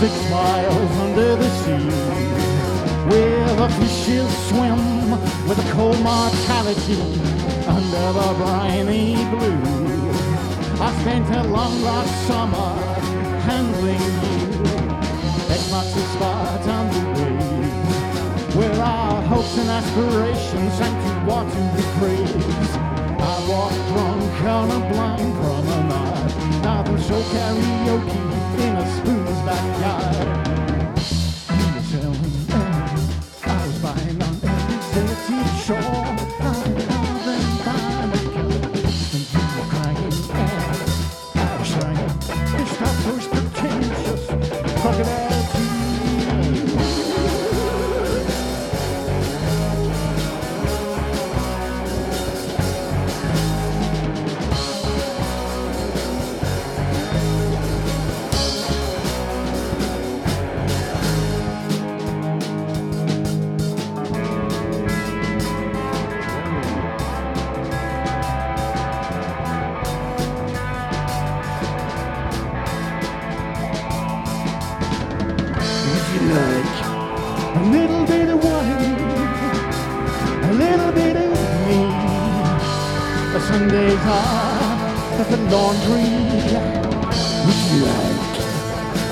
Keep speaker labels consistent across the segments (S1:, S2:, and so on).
S1: six miles under the sea, where the fishes swim with a cold mortality under the briny blue. I spent a long last summer handling you. X marks the spot on the way, where our hopes and aspirations sank to water the graves. I walked drunk on a blind promenade, there's so karaoke in a spoon's backyard. Air, oh, I was buying on every deserted shore. I and crying. I was trying to stop those pretentious Sundays are the laundry. Would you like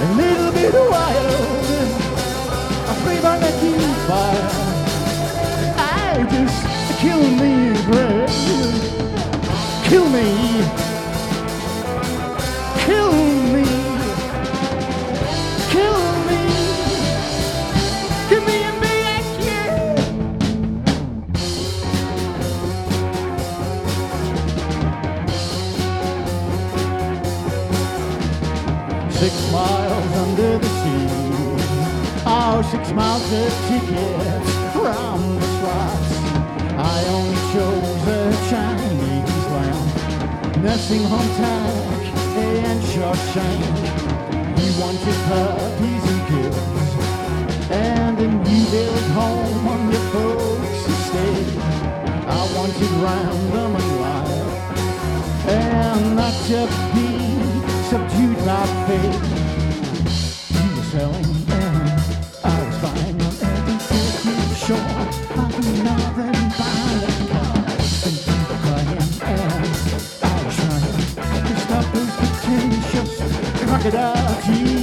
S1: a little bit wild, Six miles under the sea. Oh, six miles of tickets from the slots. I only chose a Chinese lamb, nursing home tag and Shawshank. He wanted puppies and kids, and a new built home on your folks' estate. I wanted random and wild, and not to be subdued by fate. You were selling, and I was buying on every city shore northern violent and I was trying to stop those pretentious crocodile tears.